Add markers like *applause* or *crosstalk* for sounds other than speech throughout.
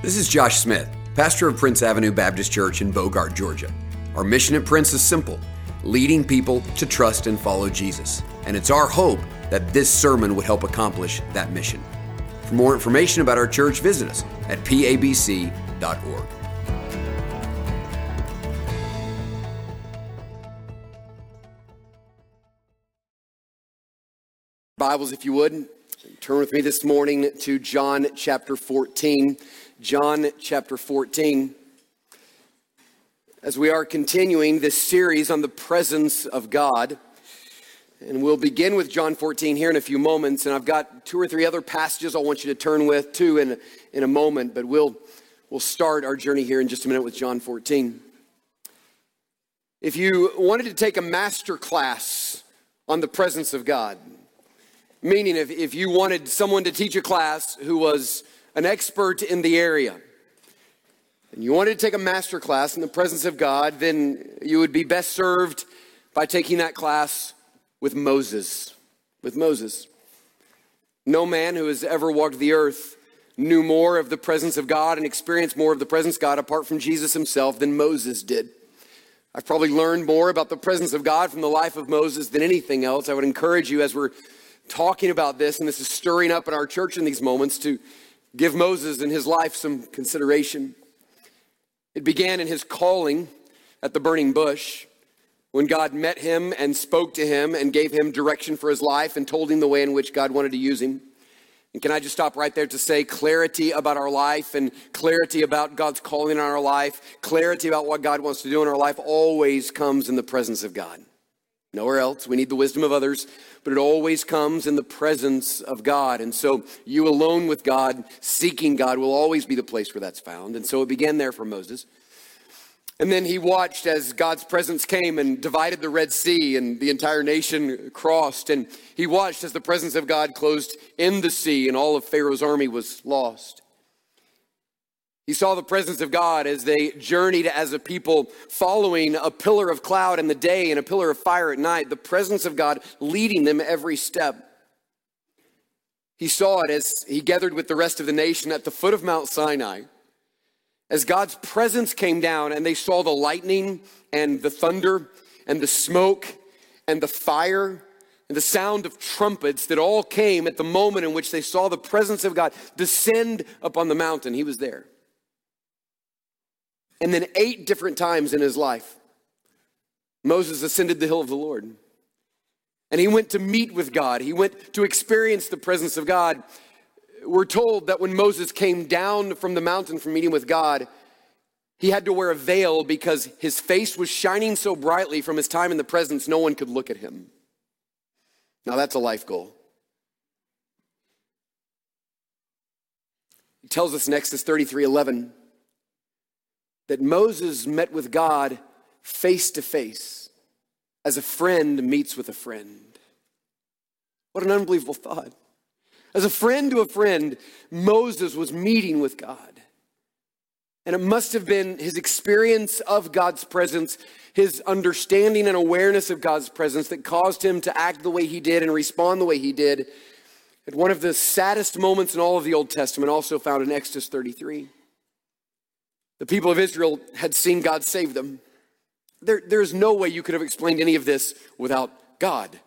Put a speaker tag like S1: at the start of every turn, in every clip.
S1: This is Josh Smith, pastor of Prince Avenue Baptist Church in Bogart, Georgia. Our mission at Prince is simple leading people to trust and follow Jesus. And it's our hope that this sermon would help accomplish that mission. For more information about our church, visit us at pabc.org. Bibles, if you would, turn with me this morning to John chapter 14. John chapter 14. As we are continuing this series on the presence of God, and we'll begin with John 14 here in a few moments, and I've got two or three other passages I want you to turn with too in, in a moment, but we'll, we'll start our journey here in just a minute with John 14. If you wanted to take a master class on the presence of God, meaning if, if you wanted someone to teach a class who was an expert in the area, and you wanted to take a master class in the presence of God, then you would be best served by taking that class with Moses. With Moses. No man who has ever walked the earth knew more of the presence of God and experienced more of the presence of God apart from Jesus himself than Moses did. I've probably learned more about the presence of God from the life of Moses than anything else. I would encourage you as we're talking about this, and this is stirring up in our church in these moments, to give Moses and his life some consideration. It began in his calling at the burning bush when God met him and spoke to him and gave him direction for his life and told him the way in which God wanted to use him. And can I just stop right there to say clarity about our life and clarity about God's calling on our life, clarity about what God wants to do in our life always comes in the presence of God. Nowhere else. We need the wisdom of others, but it always comes in the presence of God. And so you alone with God, seeking God, will always be the place where that's found. And so it began there for Moses. And then he watched as God's presence came and divided the Red Sea, and the entire nation crossed. And he watched as the presence of God closed in the sea, and all of Pharaoh's army was lost. He saw the presence of God as they journeyed as a people, following a pillar of cloud in the day and a pillar of fire at night, the presence of God leading them every step. He saw it as he gathered with the rest of the nation at the foot of Mount Sinai. As God's presence came down and they saw the lightning and the thunder and the smoke and the fire and the sound of trumpets that all came at the moment in which they saw the presence of God descend upon the mountain, he was there. And then, eight different times in his life, Moses ascended the hill of the Lord. And he went to meet with God, he went to experience the presence of God. We're told that when Moses came down from the mountain from meeting with God, he had to wear a veil because his face was shining so brightly from his time in the presence, no one could look at him. Now, that's a life goal. He tells us next Exodus 33 11 that Moses met with God face to face as a friend meets with a friend. What an unbelievable thought. As a friend to a friend, Moses was meeting with God. And it must have been his experience of God's presence, his understanding and awareness of God's presence that caused him to act the way he did and respond the way he did at one of the saddest moments in all of the Old Testament, also found in Exodus 33. The people of Israel had seen God save them. There, there's no way you could have explained any of this without God.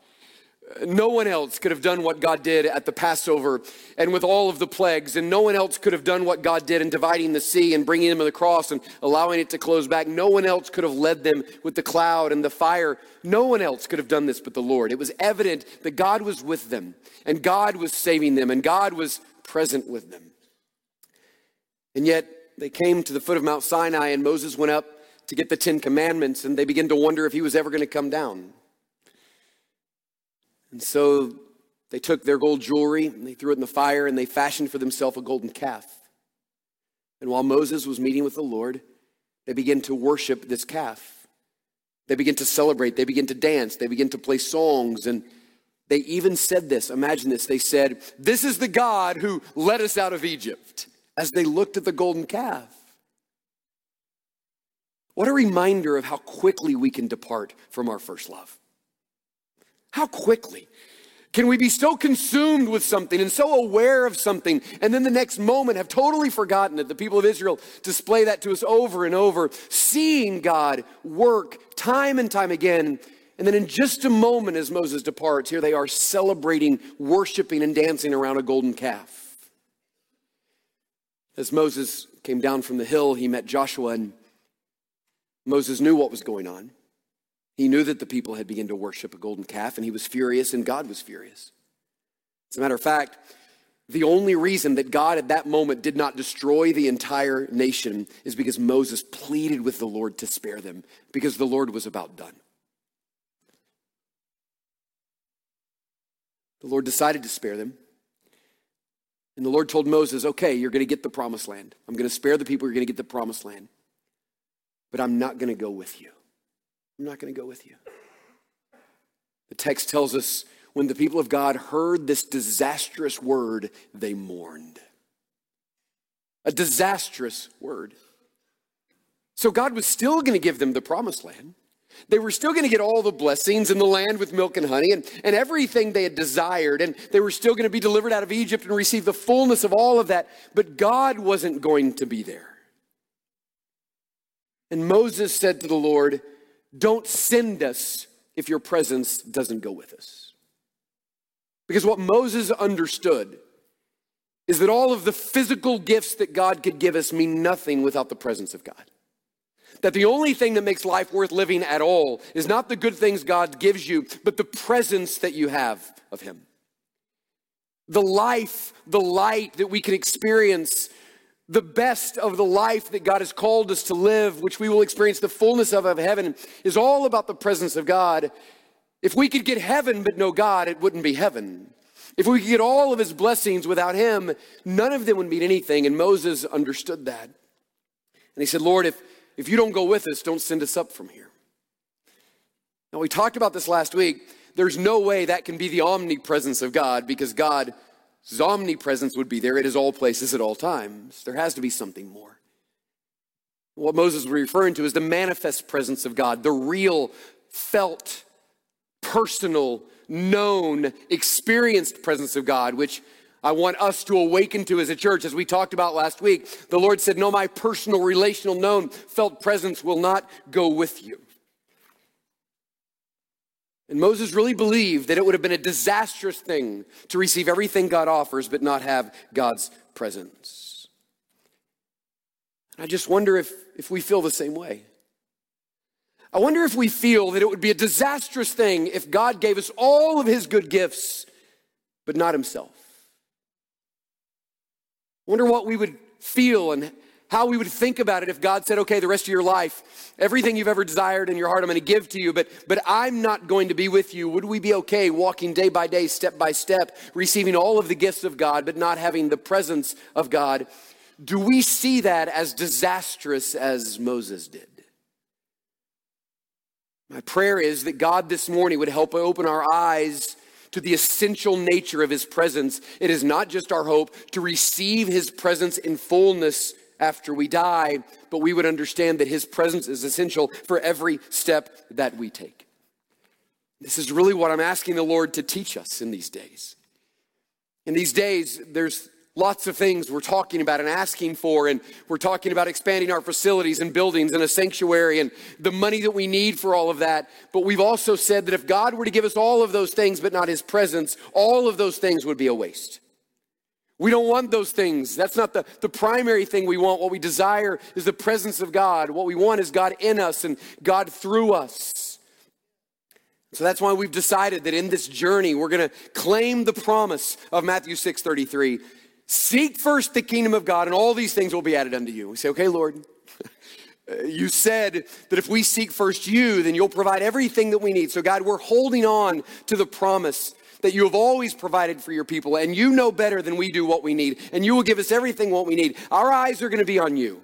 S1: No one else could have done what God did at the Passover and with all of the plagues, and no one else could have done what God did in dividing the sea and bringing them to the cross and allowing it to close back. No one else could have led them with the cloud and the fire. No one else could have done this but the Lord. It was evident that God was with them, and God was saving them, and God was present with them. And yet, they came to the foot of Mount Sinai, and Moses went up to get the Ten Commandments, and they began to wonder if he was ever going to come down. And so they took their gold jewelry and they threw it in the fire, and they fashioned for themselves a golden calf. And while Moses was meeting with the Lord, they began to worship this calf. They began to celebrate, they began to dance, they began to play songs, and they even said this. Imagine this. They said, This is the God who led us out of Egypt as they looked at the golden calf. What a reminder of how quickly we can depart from our first love. How quickly. Can we be so consumed with something and so aware of something, and then the next moment have totally forgotten it? The people of Israel display that to us over and over, seeing God work time and time again. And then in just a moment, as Moses departs, here they are celebrating, worshiping, and dancing around a golden calf. As Moses came down from the hill, he met Joshua, and Moses knew what was going on. He knew that the people had begun to worship a golden calf, and he was furious, and God was furious. As a matter of fact, the only reason that God at that moment did not destroy the entire nation is because Moses pleaded with the Lord to spare them, because the Lord was about done. The Lord decided to spare them. And the Lord told Moses, okay, you're going to get the promised land. I'm going to spare the people, you're going to get the promised land. But I'm not going to go with you. I'm not going to go with you. The text tells us when the people of God heard this disastrous word, they mourned. A disastrous word. So God was still going to give them the promised land. They were still going to get all the blessings in the land with milk and honey and, and everything they had desired. And they were still going to be delivered out of Egypt and receive the fullness of all of that. But God wasn't going to be there. And Moses said to the Lord, don't send us if your presence doesn't go with us. Because what Moses understood is that all of the physical gifts that God could give us mean nothing without the presence of God. That the only thing that makes life worth living at all is not the good things God gives you, but the presence that you have of Him. The life, the light that we can experience the best of the life that God has called us to live, which we will experience the fullness of of heaven, is all about the presence of God. If we could get heaven but no God, it wouldn't be heaven. If we could get all of his blessings without him, none of them would mean anything. And Moses understood that. And he said, Lord, if, if you don't go with us, don't send us up from here. Now, we talked about this last week. There's no way that can be the omnipresence of God because God's omnipresence would be there It is all places at all times. There has to be something more. What Moses was referring to is the manifest presence of God, the real, felt, personal, known, experienced presence of God, which I want us to awaken to as a church. As we talked about last week, the Lord said, No, my personal, relational, known, felt presence will not go with you. And Moses really believed that it would have been a disastrous thing to receive everything God offers but not have God's presence. And I just wonder if, if we feel the same way. I wonder if we feel that it would be a disastrous thing if God gave us all of his good gifts but not himself. Wonder what we would feel and how we would think about it if God said, okay, the rest of your life, everything you've ever desired in your heart, I'm going to give to you, but, but I'm not going to be with you. Would we be okay walking day by day, step by step, receiving all of the gifts of God, but not having the presence of God? Do we see that as disastrous as Moses did? My prayer is that God this morning would help open our eyes to the essential nature of his presence. It is not just our hope to receive his presence in fullness after we die, but we would understand that His presence is essential for every step that we take. This is really what I'm asking the Lord to teach us in these days. In these days, there's lots of things we're talking about and asking for, and we're talking about expanding our facilities and buildings and a sanctuary and the money that we need for all of that. But we've also said that if God were to give us all of those things but not His presence, all of those things would be a waste. We don't want those things. That's not the, the primary thing we want. What we desire is the presence of God. What we want is God in us and God through us. So that's why we've decided that in this journey, we're going to claim the promise of Matthew 6 33. Seek first the kingdom of God, and all these things will be added unto you. We say, okay, Lord, *laughs* you said that if we seek first you, then you'll provide everything that we need. So, God, we're holding on to the promise that you have always provided for your people, and you know better than we do what we need, and you will give us everything what we need. Our eyes are going to be on you.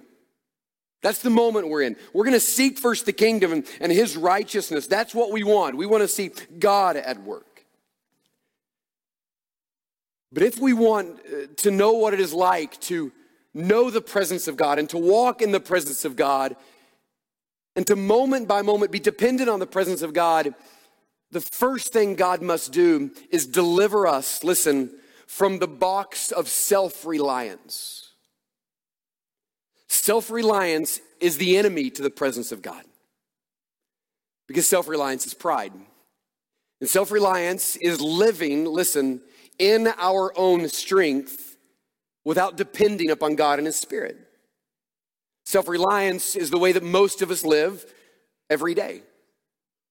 S1: That's the moment we're in. We're going to seek first the kingdom and, and his righteousness. That's what we want. We want to see God at work. But if we want uh, to know what it is like to know the presence of God and to walk in the presence of God and to moment by moment be dependent on the presence of God, the first thing God must do is deliver us, listen, from the box of self reliance. Self reliance is the enemy to the presence of God because self reliance is pride. And self reliance is living, listen, in our own strength without depending upon God and His Spirit. Self reliance is the way that most of us live every day.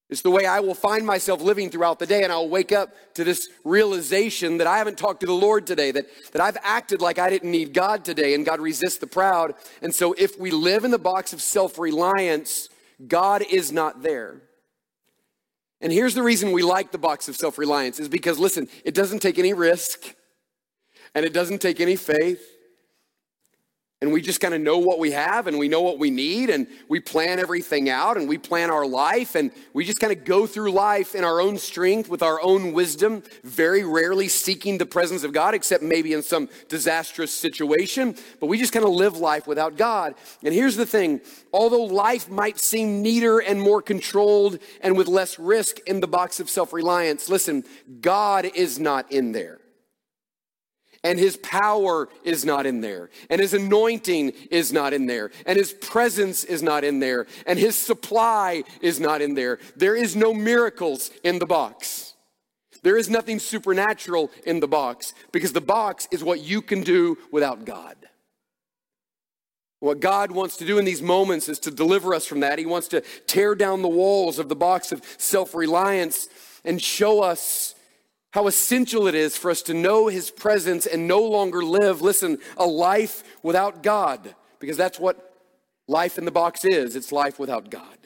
S1: It's the way I will find myself living throughout the day, and I'll wake up to this realization that I haven't talked to the Lord today, that, that I've acted like I didn't need God today, and God resists the proud. And so, if we live in the box of self reliance, God is not there. And here's the reason we like the box of self reliance is because, listen, it doesn't take any risk and it doesn't take any faith and we just kind of know what we have and we know what we need and we plan everything out and we plan our life and we just kind of go through life in our own strength with our own wisdom, very rarely seeking the presence of God, except maybe in some disastrous situation. But we just kind of live life without God. And here's the thing although life might seem neater and more controlled and with less risk in the box of self reliance, listen, God is not in there and his power is not in there, and his anointing is not in there, and his presence is not in there, and his supply is not in there. There is no miracles in the box. There is nothing supernatural in the box because the box is what you can do without God. What God wants to do in these moments is to deliver us from that. He wants to tear down the walls of the box of self reliance and show us how essential it is for us to know His presence and no longer live, listen, a life without God, because that's what life in the box is it's life without God.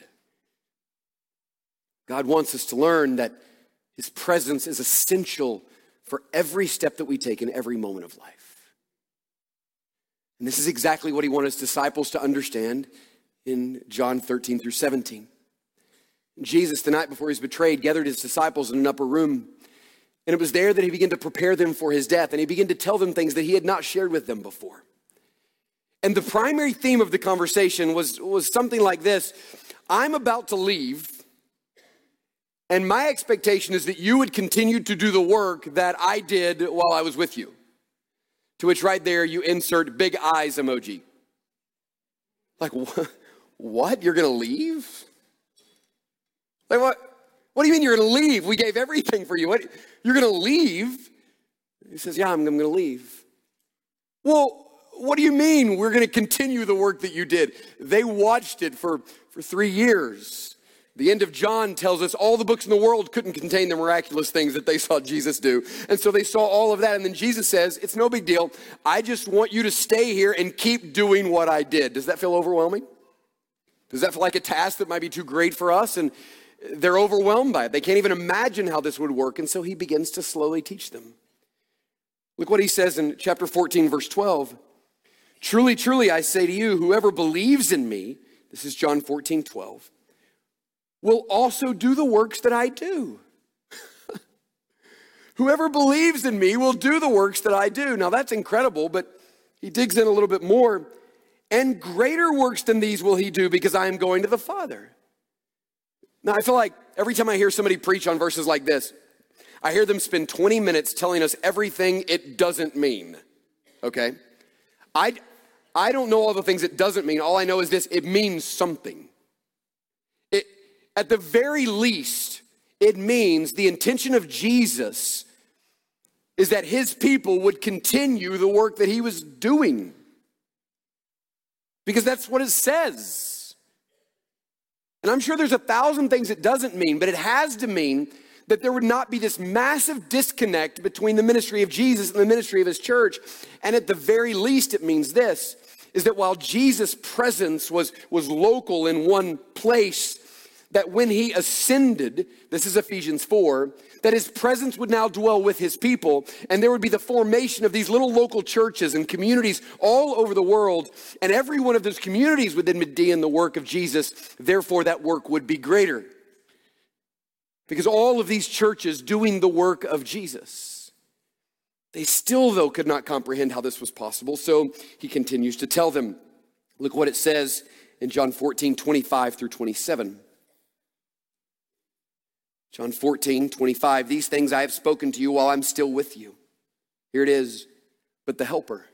S1: God wants us to learn that His presence is essential for every step that we take in every moment of life. And this is exactly what He wanted His disciples to understand in John 13 through 17. Jesus, the night before he was betrayed, gathered his disciples in an upper room and it was there that he began to prepare them for his death, and he began to tell them things that he had not shared with them before. And the primary theme of the conversation was, was something like this I'm about to leave, and my expectation is that you would continue to do the work that I did while I was with you. To which, right there, you insert big eyes emoji. Like, *laughs* what? You're gonna leave? Like, what? What do you mean you're gonna leave? We gave everything for you. What? You're going to leave? He says, Yeah, I'm, I'm going to leave. Well, what do you mean we're going to continue the work that you did? They watched it for, for three years. The end of John tells us all the books in the world couldn't contain the miraculous things that they saw Jesus do. And so they saw all of that. And then Jesus says, It's no big deal. I just want you to stay here and keep doing what I did. Does that feel overwhelming? Does that feel like a task that might be too great for us? And they're overwhelmed by it. They can't even imagine how this would work. And so he begins to slowly teach them. Look what he says in chapter 14, verse 12. Truly, truly, I say to you, whoever believes in me, this is John 14, 12, will also do the works that I do. *laughs* whoever believes in me will do the works that I do. Now that's incredible, but he digs in a little bit more. And greater works than these will he do because I am going to the Father. Now, I feel like every time I hear somebody preach on verses like this, I hear them spend 20 minutes telling us everything it doesn't mean. Okay? I, I don't know all the things it doesn't mean. All I know is this it means something. It, at the very least, it means the intention of Jesus is that his people would continue the work that he was doing. Because that's what it says. And I'm sure there's a thousand things it doesn't mean, but it has to mean that there would not be this massive disconnect between the ministry of Jesus and the ministry of his church. And at the very least, it means this is that while Jesus' presence was, was local in one place, that when he ascended, this is Ephesians 4, that his presence would now dwell with his people, and there would be the formation of these little local churches and communities all over the world, and every one of those communities would then be in the work of Jesus. Therefore, that work would be greater. Because all of these churches doing the work of Jesus. They still, though, could not comprehend how this was possible, so he continues to tell them. Look what it says in John 14, 25 through 27. John 14, 25. These things I have spoken to you while I'm still with you. Here it is. But the Helper,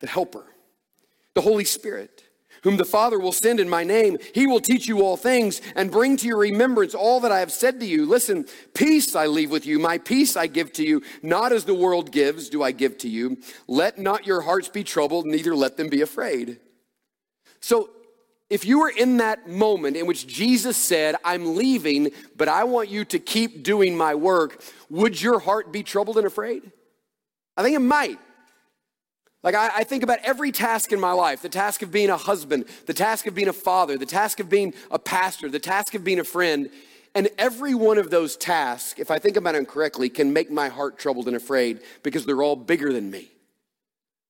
S1: the Helper, the Holy Spirit, whom the Father will send in my name, he will teach you all things and bring to your remembrance all that I have said to you. Listen, peace I leave with you, my peace I give to you. Not as the world gives, do I give to you. Let not your hearts be troubled, neither let them be afraid. So if you were in that moment in which Jesus said, I'm leaving, but I want you to keep doing my work, would your heart be troubled and afraid? I think it might. Like, I, I, think about every task in my life the task of being a husband, the task of being a father, the task of being a pastor, the task of being a friend. And every one of those tasks, if I think about them correctly, can make my heart troubled and afraid because they're all bigger than me.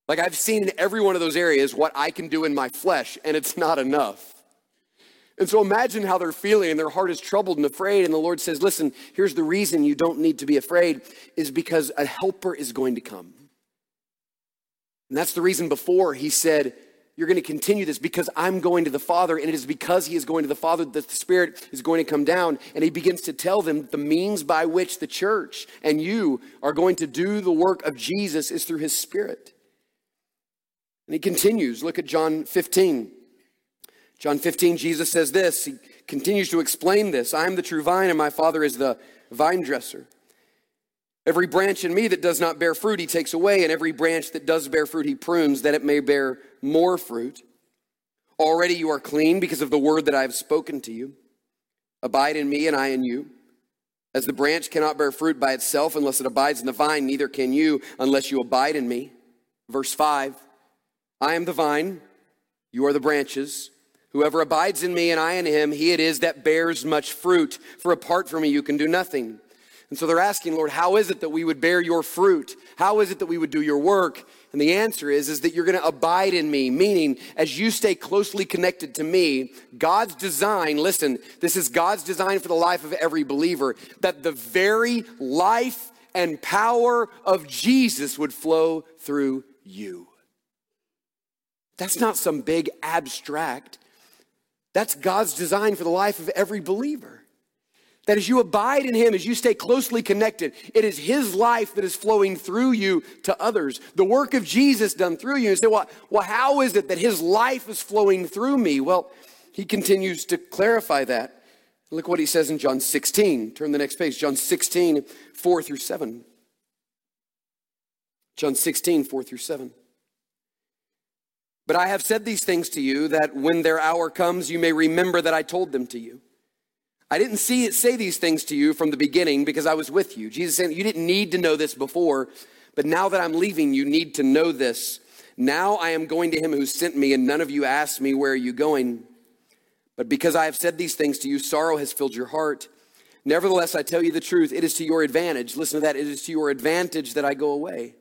S1: Like I've seen in every one of those areas what I can do in my flesh, and it's not enough. And so imagine how they're feeling, and their heart is troubled and afraid. And the Lord says, Listen, here's the reason you don't need to be afraid, is because a helper is going to come. And that's the reason before he said, You're going to continue this because I'm going to the Father, and it is because he is going to the Father that the Spirit is going to come down. And he begins to tell them the means by which the church and you are going to do the work of Jesus is through his Spirit. And he continues. Look at John 15. John 15, Jesus says this. He continues to explain this I am the true vine, and my Father is the vine dresser. Every branch in me that does not bear fruit, he takes away, and every branch that does bear fruit, he prunes, that it may bear more fruit. Already you are clean because of the word that I have spoken to you. Abide in me, and I in you. As the branch cannot bear fruit by itself unless it abides in the vine, neither can you unless you abide in me. Verse 5 I am the vine, you are the branches. Whoever abides in me and I in him, he it is that bears much fruit. For apart from me, you can do nothing. And so they're asking, Lord, how is it that we would bear your fruit? How is it that we would do your work? And the answer is, is that you're going to abide in me, meaning as you stay closely connected to me, God's design, listen, this is God's design for the life of every believer, that the very life and power of Jesus would flow through you. That's not some big abstract. That's God's design for the life of every believer. That as you abide in Him, as you stay closely connected, it is His life that is flowing through you to others. The work of Jesus done through you. You say, well, well, how is it that His life is flowing through me? Well, He continues to clarify that. Look what He says in John 16. Turn the next page. John 16, 4 through 7. John 16, 4 through 7. But I have said these things to you that when their hour comes, you may remember that I told them to you. I didn't see it say these things to you from the beginning because I was with you. Jesus said, You didn't need to know this before, but now that I'm leaving, you need to know this. Now I am going to him who sent me, and none of you asked me, Where are you going? But because I have said these things to you, sorrow has filled your heart. Nevertheless, I tell you the truth, it is to your advantage. Listen to that. It is to your advantage that I go away.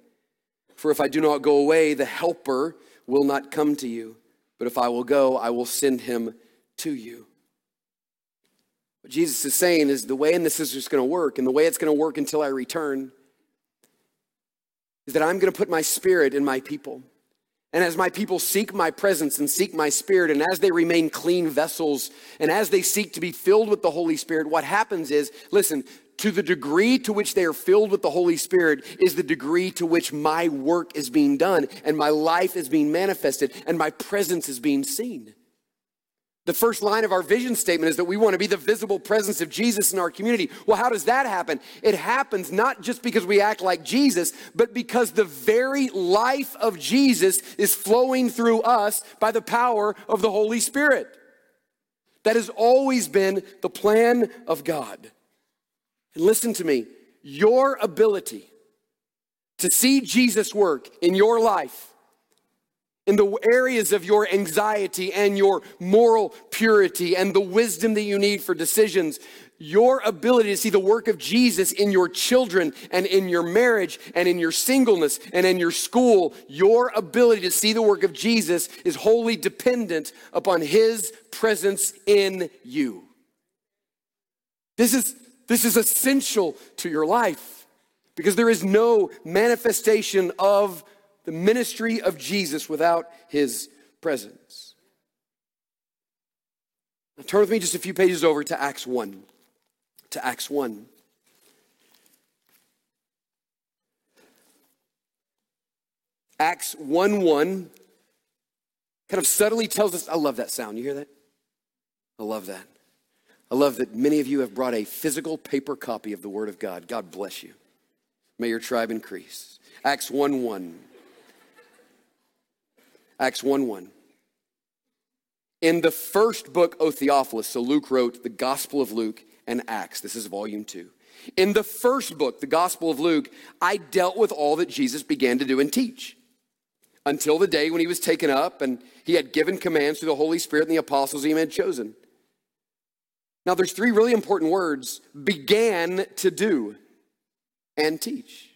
S1: For if I do not go away, the helper, will not come to you, but if I will go, I will send him to you. What Jesus is saying is the way and this is just going to work, and the way it's going to work until I return is that I'm going to put my spirit in my people. And as my people seek my presence and seek my spirit, and as they remain clean vessels, and as they seek to be filled with the Holy Spirit, what happens is listen, to the degree to which they are filled with the Holy Spirit is the degree to which my work is being done and my life is being manifested and my presence is being seen. The first line of our vision statement is that we want to be the visible presence of Jesus in our community. Well, how does that happen? It happens not just because we act like Jesus, but because the very life of Jesus is flowing through us by the power of the Holy Spirit. That has always been the plan of God. And listen to me your ability to see Jesus work in your life, in the areas of your anxiety and your moral purity and the wisdom that you need for decisions, your ability to see the work of Jesus in your children and in your marriage and in your singleness and in your school, your ability to see the work of Jesus is wholly dependent upon his presence in you. This is this is essential to your life because there is no manifestation of the ministry of Jesus without his presence. Now turn with me just a few pages over to Acts 1. to Acts 1. Acts 1 1 kind of subtly tells us, I love that sound. You hear that? I love that. I love that many of you have brought a physical paper copy of the Word of God. God bless you. May your tribe increase. Acts 1 1. Acts 1 1. In the first book, O Theophilus, so Luke wrote the Gospel of Luke and Acts. This is volume 2. In the first book, the Gospel of Luke, I dealt with all that Jesus began to do and teach until the day when he was taken up and he had given commands to the Holy Spirit and the apostles he had chosen. Now, there's three really important words began to do and teach.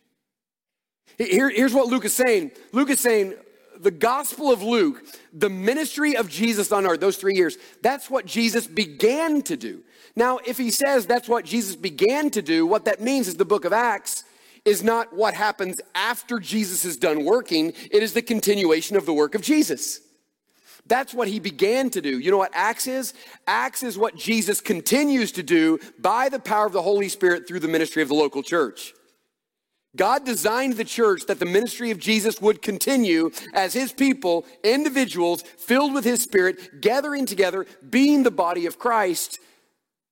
S1: Here, here's what Luke is saying Luke is saying, the gospel of Luke, the ministry of Jesus on earth, those three years, that's what Jesus began to do. Now, if he says that's what Jesus began to do, what that means is the book of Acts is not what happens after Jesus is done working, it is the continuation of the work of Jesus. That's what he began to do. You know what Acts is? Acts is what Jesus continues to do by the power of the Holy Spirit through the ministry of the local church. God designed the church that the ministry of Jesus would continue as his people, individuals filled with his spirit, gathering together, being the body of Christ.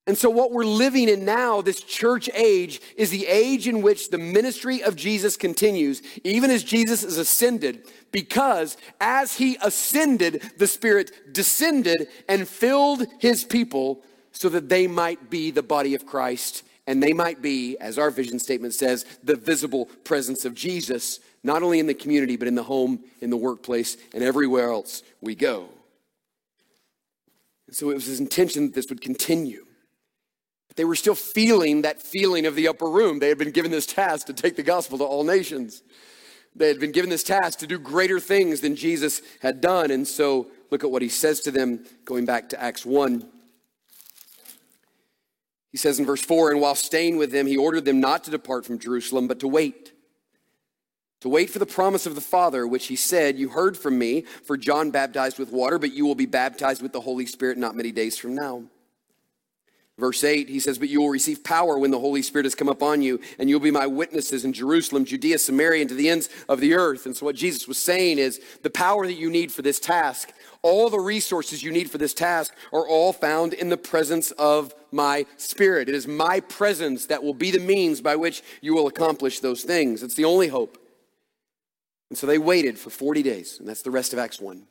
S1: And so, what we're living in now, this church age, is the age in which the ministry of Jesus continues, even as Jesus is ascended, because as he ascended, the Spirit descended and filled his people so that they might be the body of Christ and they might be, as our vision statement says, the visible presence of Jesus, not only in the community, but in the home, in the workplace, and everywhere else we go. And so it was his intention that this would continue. They were still feeling that feeling of the upper room. They had been given this task to take the gospel to all nations. They had been given this task to do greater things than Jesus had done. And so look at what he says to them, going back to Acts 1. He says in verse 4 And while staying with them, he ordered them not to depart from Jerusalem, but to wait. To wait for the promise of the Father, which he said, You heard from me, for John baptized with water, but you will be baptized with the Holy Spirit not many days from now. Verse 8, he says, But you will receive power when the Holy Spirit has come upon you, and you'll be my witnesses in Jerusalem, Judea, Samaria, and to the ends of the earth. And so, what Jesus was saying is the power that you need for this task, all the resources you need for this task, are all found in the presence of my Spirit. It is my presence that will be the means by which you will accomplish those things. It's the only hope. And so, they waited for 40 days, and that's the rest of Acts 1.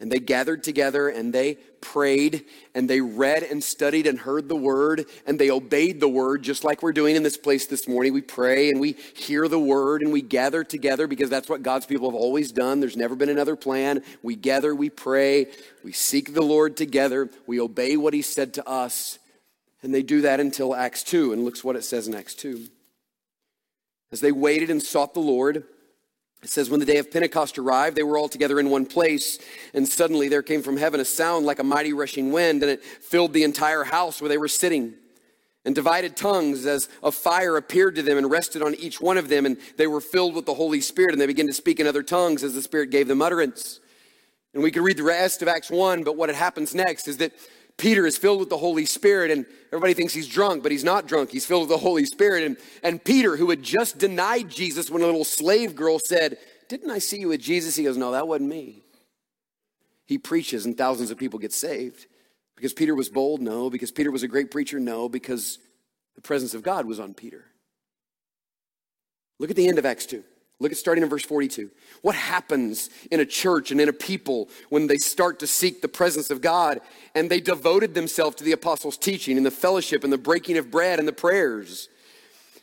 S1: And they gathered together and they prayed and they read and studied and heard the word and they obeyed the word, just like we're doing in this place this morning. We pray and we hear the word and we gather together because that's what God's people have always done. There's never been another plan. We gather, we pray, we seek the Lord together, we obey what He said to us. And they do that until Acts 2. And looks what it says in Acts 2. As they waited and sought the Lord, it says, when the day of Pentecost arrived, they were all together in one place, and suddenly there came from heaven a sound like a mighty rushing wind, and it filled the entire house where they were sitting. And divided tongues as a fire appeared to them and rested on each one of them, and they were filled with the Holy Spirit, and they began to speak in other tongues as the Spirit gave them utterance. And we could read the rest of Acts 1, but what happens next is that Peter is filled with the Holy Spirit, and everybody thinks he's drunk, but he's not drunk. He's filled with the Holy Spirit. And, and Peter, who had just denied Jesus when a little slave girl said, Didn't I see you with Jesus? He goes, No, that wasn't me. He preaches, and thousands of people get saved. Because Peter was bold? No. Because Peter was a great preacher? No. Because the presence of God was on Peter. Look at the end of Acts 2. Look at starting in verse 42. What happens in a church and in a people when they start to seek the presence of God and they devoted themselves to the apostles' teaching and the fellowship and the breaking of bread and the prayers?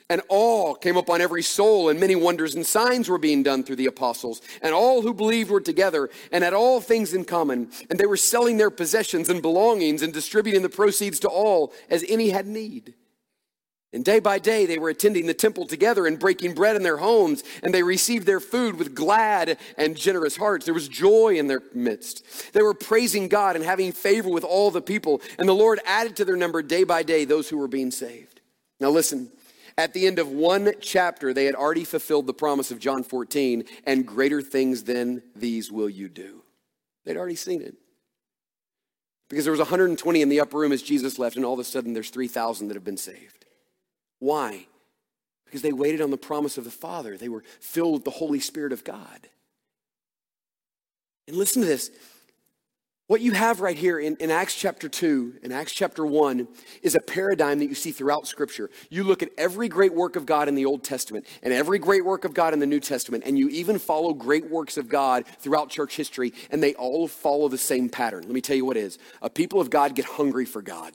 S1: And awe came upon every soul, and many wonders and signs were being done through the apostles. And all who believed were together and had all things in common. And they were selling their possessions and belongings and distributing the proceeds to all as any had need. And day by day, they were attending the temple together and breaking bread in their homes, and they received their food with glad and generous hearts. There was joy in their midst. They were praising God and having favor with all the people, and the Lord added to their number day by day those who were being saved. Now, listen, at the end of one chapter, they had already fulfilled the promise of John 14, and greater things than these will you do. They'd already seen it. Because there was 120 in the upper room as Jesus left, and all of a sudden there's 3,000 that have been saved. Why? Because they waited on the promise of the Father. They were filled with the Holy Spirit of God. And listen to this what you have right here in, in Acts chapter 2 and Acts chapter 1 is a paradigm that you see throughout Scripture. You look at every great work of God in the Old Testament and every great work of God in the New Testament, and you even follow great works of God throughout church history, and they all follow the same pattern. Let me tell you what it is. A people of God get hungry for God.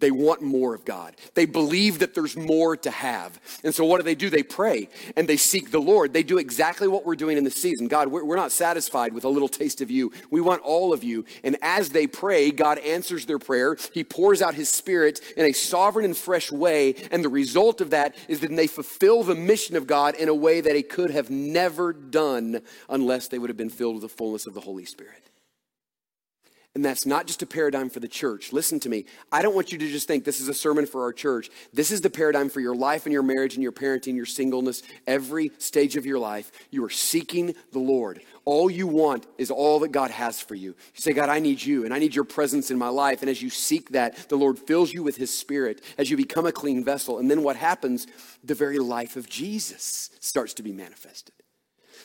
S1: They want more of God. They believe that there's more to have. And so, what do they do? They pray and they seek the Lord. They do exactly what we're doing in this season. God, we're, not satisfied with a little taste of you. We want all of you. And as they pray, God answers their prayer. He pours out His Spirit in a sovereign and fresh way. And the result of that is that they fulfill the mission of God in a way that He could have never done unless they would have been filled with the fullness of the Holy Spirit. And that's not just a paradigm for the church. Listen to me. I don't want you to just think this is a sermon for our church. This is the paradigm for your life and your marriage and your parenting, your singleness, every stage of your life. You are seeking the Lord. All you want is all that God has for you. You say, God, I need you and I need your presence in my life. And as you seek that, the Lord fills you with his spirit as you become a clean vessel. And then what happens? The very life of Jesus starts to be manifested.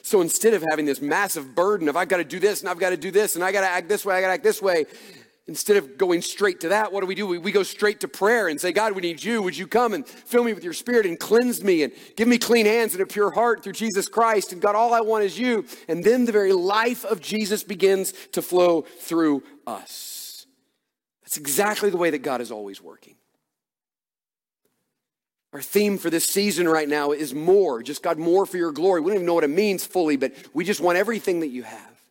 S1: So instead of having this massive burden of I've got to do this and I've got to do this and I got to act this way, I got to act this way, instead of going straight to that, what do we do? We, we go straight to prayer and say, God, we need you. Would you come and fill me with your spirit and cleanse me and give me clean hands and a pure heart through Jesus Christ? And God, all I want is you. And then the very life of Jesus begins to flow through us. That's exactly the way that God is always working. Our theme for this season right now is more, just God, more for your glory. We don't even know what it means fully, but we just want everything that you have.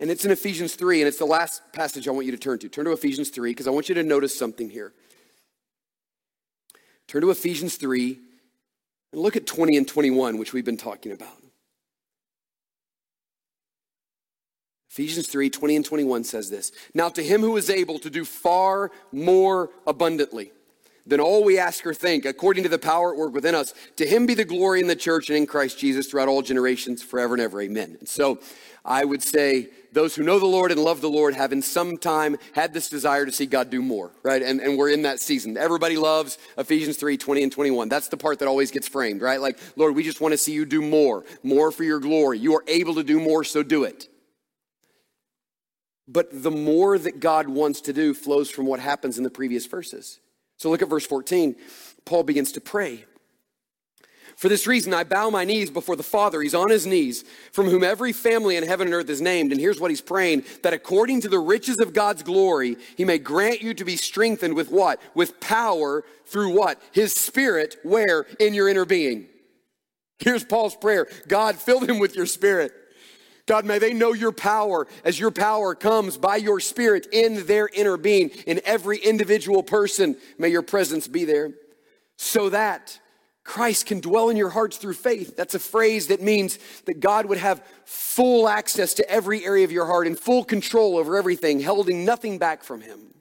S1: And it's in Ephesians 3, and it's the last passage I want you to turn to. Turn to Ephesians 3, because I want you to notice something here. Turn to Ephesians 3 and look at 20 and 21, which we've been talking about. Ephesians 3 20 and 21 says this Now to him who is able to do far more abundantly than all we ask or think, according to the power at work within us. To him be the glory in the church and in Christ Jesus throughout all generations, forever and ever. Amen. And so I would say those who know the Lord and love the Lord have in some time had this desire to see God do more, right? And, and we're in that season. Everybody loves Ephesians 3 20 and 21. That's the part that always gets framed, right? Like, Lord, we just want to see you do more, more for your glory. You are able to do more, so do it. But the more that God wants to do flows from what happens in the previous verses. So look at verse 14. Paul begins to pray. For this reason, I bow my knees before the Father. He's on his knees, from whom every family in heaven and earth is named. And here's what he's praying that according to the riches of God's glory, he may grant you to be strengthened with what? With power through what? His spirit, where? In your inner being. Here's Paul's prayer God, fill him with your spirit. God, may they know your power as your power comes by your spirit in their inner being, in every individual person. May your presence be there so that Christ can dwell in your hearts through faith. That's a phrase that means that God would have full access to every area of your heart and full control over everything, holding nothing back from Him.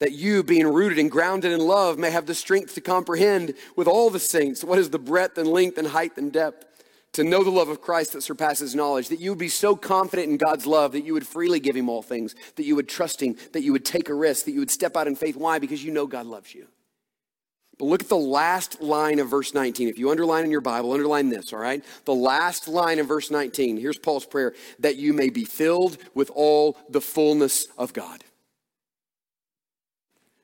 S1: That you, being rooted and grounded in love, may have the strength to comprehend with all the saints what is the breadth and length and height and depth to know the love of Christ that surpasses knowledge, that you would be so confident in God's love that you would freely give him all things, that you would trust him, that you would take a risk, that you would step out in faith. Why? Because you know God loves you. But look at the last line of verse 19. If you underline in your Bible, underline this, all right? The last line of verse 19. Here's Paul's prayer that you may be filled with all the fullness of God.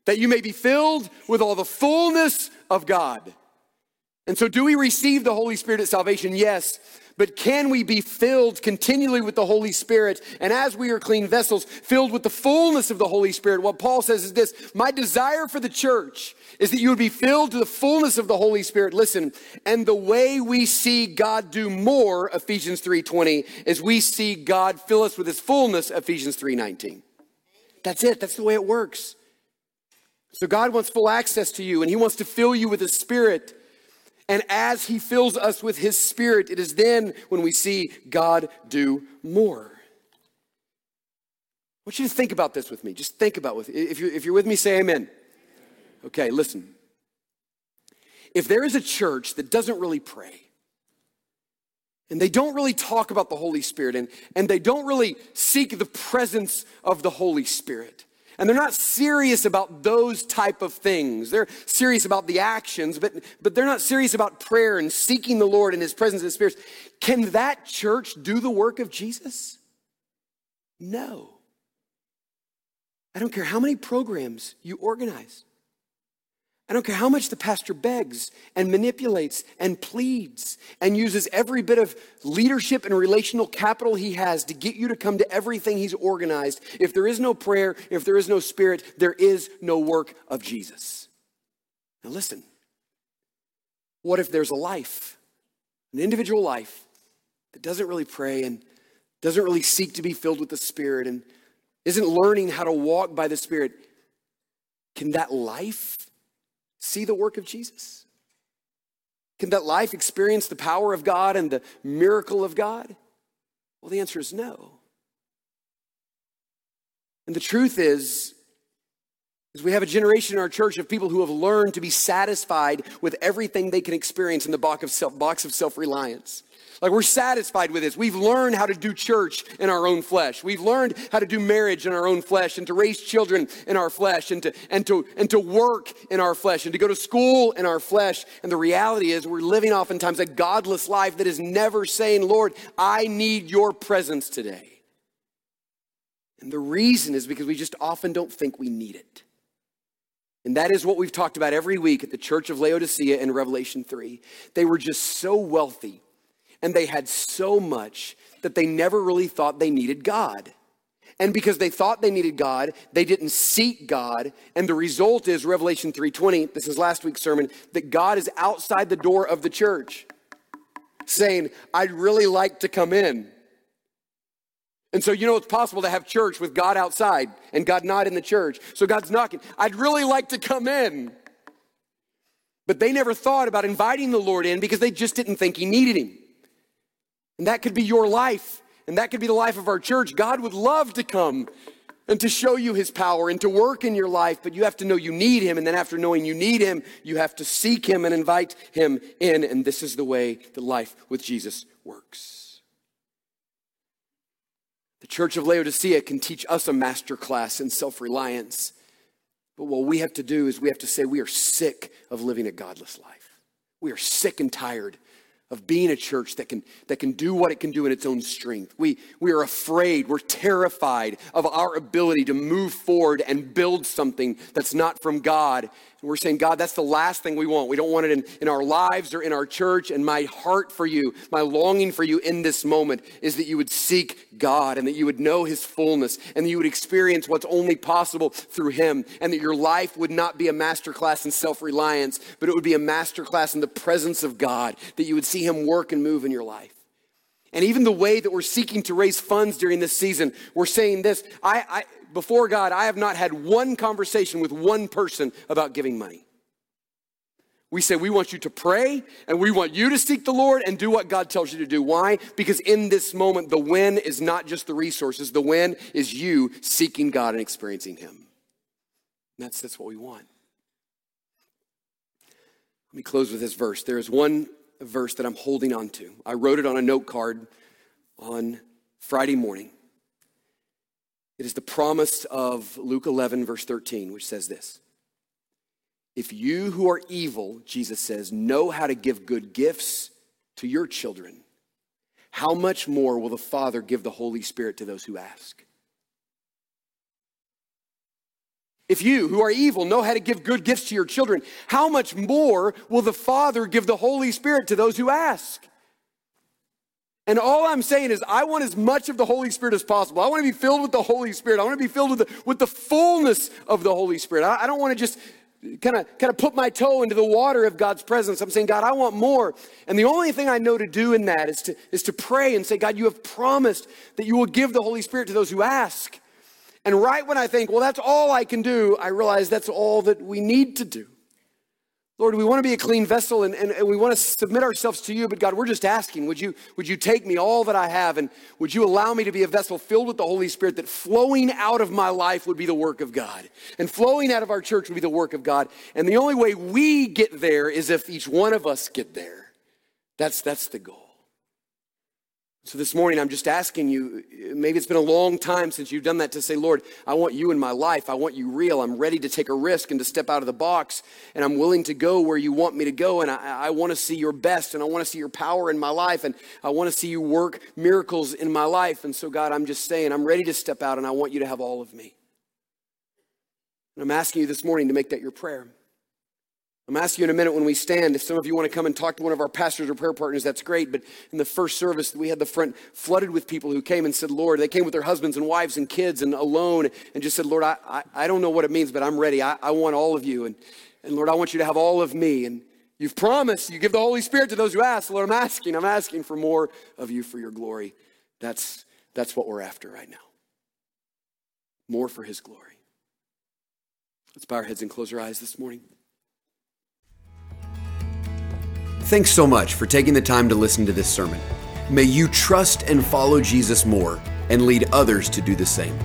S1: That you may be filled with all the fullness of God. And so, do we receive the Holy Spirit at salvation? Yes. But can we be filled continually with the Holy Spirit? And as we are clean vessels, filled with the fullness of the Holy Spirit, what Paul says is this My desire for the church is that you would be filled to the fullness of the Holy Spirit. Listen, and the way we see God do more, Ephesians 3:20, is we see God fill us with his fullness, Ephesians 3:19. That's it. That's the way it works. So God wants full access to you, and he wants to fill you with his spirit. And as He fills us with His Spirit, it is then when we see God do more. I want you to think about this with me. Just think about it. If you're, if you're with me, say amen. Okay, listen. If there is a church that doesn't really pray, And they don't really talk about the Holy Spirit and, and they don't really seek the presence of the Holy Spirit. And they're not serious about those type of things. They're serious about the actions, but, but they're not serious about prayer and seeking the Lord in His presence and Spirit. Can that church do the work of Jesus? No. I don't care how many programs you organize. I don't care how much the pastor begs and manipulates and pleads and uses every bit of leadership and relational capital he has to get you to come to everything he's organized. If there is no prayer, if there is no spirit, there is no work of Jesus. Now, listen what if there's a life, an individual life, that doesn't really pray and doesn't really seek to be filled with the Spirit and isn't learning how to walk by the Spirit? Can that life see the work of Jesus? Can that life experience the power of God and the miracle of God? Well, the answer is no. And the truth is, is we have a generation in our church of people who have learned to be satisfied with everything they can experience in the box of self, box of self-reliance. Like we're satisfied with this. We've learned how to do church in our own flesh. We've learned how to do marriage in our own flesh and to raise children in our flesh and to, and to, and to work in our flesh and to go to school in our flesh. And the reality is we're living oftentimes a godless life that is never saying, Lord, I need your presence today. And the reason is because we just often don't think we need it. And that is what we've talked about every week at the church of Laodicea in Revelation 3. They were just so wealthy and they had so much that they never really thought they needed God. And because they thought they needed God, they didn't seek God. And the result is Revelation 3:20, this is last week's sermon, that God is outside the door of the church saying, "I'd really like to come in." And so you know it's possible to have church with God outside and God not in the church. So God's knocking, "I'd really like to come in." But they never thought about inviting the Lord in because they just didn't think he needed him. And that could be your life, and that could be the life of our church. God would love to come and to show you his power and to work in your life, but you have to know you need him. And then after knowing you need him, you have to seek him and invite him in. And this is the way that life with Jesus works. The church of Laodicea can teach us a master class in self reliance. But what we have to do is we have to say we are sick of living a godless life. We are sick and tired of being a church that can, that can do what it can do in its own strength. We, we are afraid, we're terrified of our ability to move forward and build something that's not from God. We're saying, God, that's the last thing we want. We don't want it in, in our lives or in our church. And my heart for you, my longing for you in this moment is that you would seek God and that you would know his fullness and that you would experience what's only possible through him and that your life would not be a masterclass in self-reliance, but it would be a masterclass in the presence of God, that you would see Him work and move in your life. And even the way that we're seeking to raise funds during this season, we're saying this I, I, before God, I have not had one conversation with one person about giving money. We say we want you to pray and we want you to seek the Lord and do what God tells you to do. Why? Because in this moment, the win is not just the resources, the win is you seeking God and experiencing Him. And that's, that's what we want. Let me close with this verse. There is one verse that I'm holding on to. I wrote it on a note card on Friday morning. It is the promise of Luke 11, verse 13, which says this If you who are evil, Jesus says, know how to give good gifts to your children, how much more will the Father give the Holy Spirit to those who ask? If you, who are evil, know how to give good gifts to your children, how much more will the Father give the Holy Spirit to those who ask? And all I'm saying is, I want as much of the Holy Spirit as possible. I want to be filled with the Holy Spirit. I want to be filled with the, with the fullness of the Holy Spirit. I, I don't want to just kind of kind of put my toe into the water of God's presence. I'm saying, God, I want more. And the only thing I know to do in that is to, is to pray and say, God, you have promised that you will give the Holy Spirit to those who ask. And right when I think, well, that's all I can do, I realize that's all that we need to do. Lord, we want to be a clean vessel and, and, and, we want to submit ourselves to you, but God, we're just asking, would you, would you take me all that I have and would you allow me to be a vessel filled with the Holy Spirit that flowing out of my life would be the work of God and flowing out of our church would be the work of God. And the only way we get there is if each one of us get there. That's, that's the goal. So this morning, I'm just asking you maybe it's been a long time since you've done that to say, Lord, I want you in my life. I want you real. I'm ready to take a risk and to step out of the box. And I'm willing to go where you want me to go. And I, I want to see your best. And I want to see your power in my life. And I want to see you work miracles in my life. And so, God, I'm just saying, I'm ready to step out and I want you to have all of me. And I'm asking you this morning to make that your prayer. I'm asking you in a minute when we stand, if some of you want to come and talk to one of our pastors or prayer partners, that's great. But in the first service, we had the front flooded with people who came and said, Lord, they came with their husbands and wives and kids and alone and just said, Lord, I, I, I don't know what it means, but I'm ready. I, I want all of you. And, and Lord, I want you to have all of me. And you've promised, you give the Holy Spirit to those who ask. Lord, I'm asking, I'm asking for more of you for your glory. That's, that's what we're after right now. More for his glory. Let's bow our heads and close our eyes this morning. Thanks so much for taking the time to listen to this sermon. May you trust and follow Jesus more and lead others to do the same.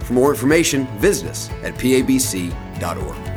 S1: For more information, visit us at pabc.org.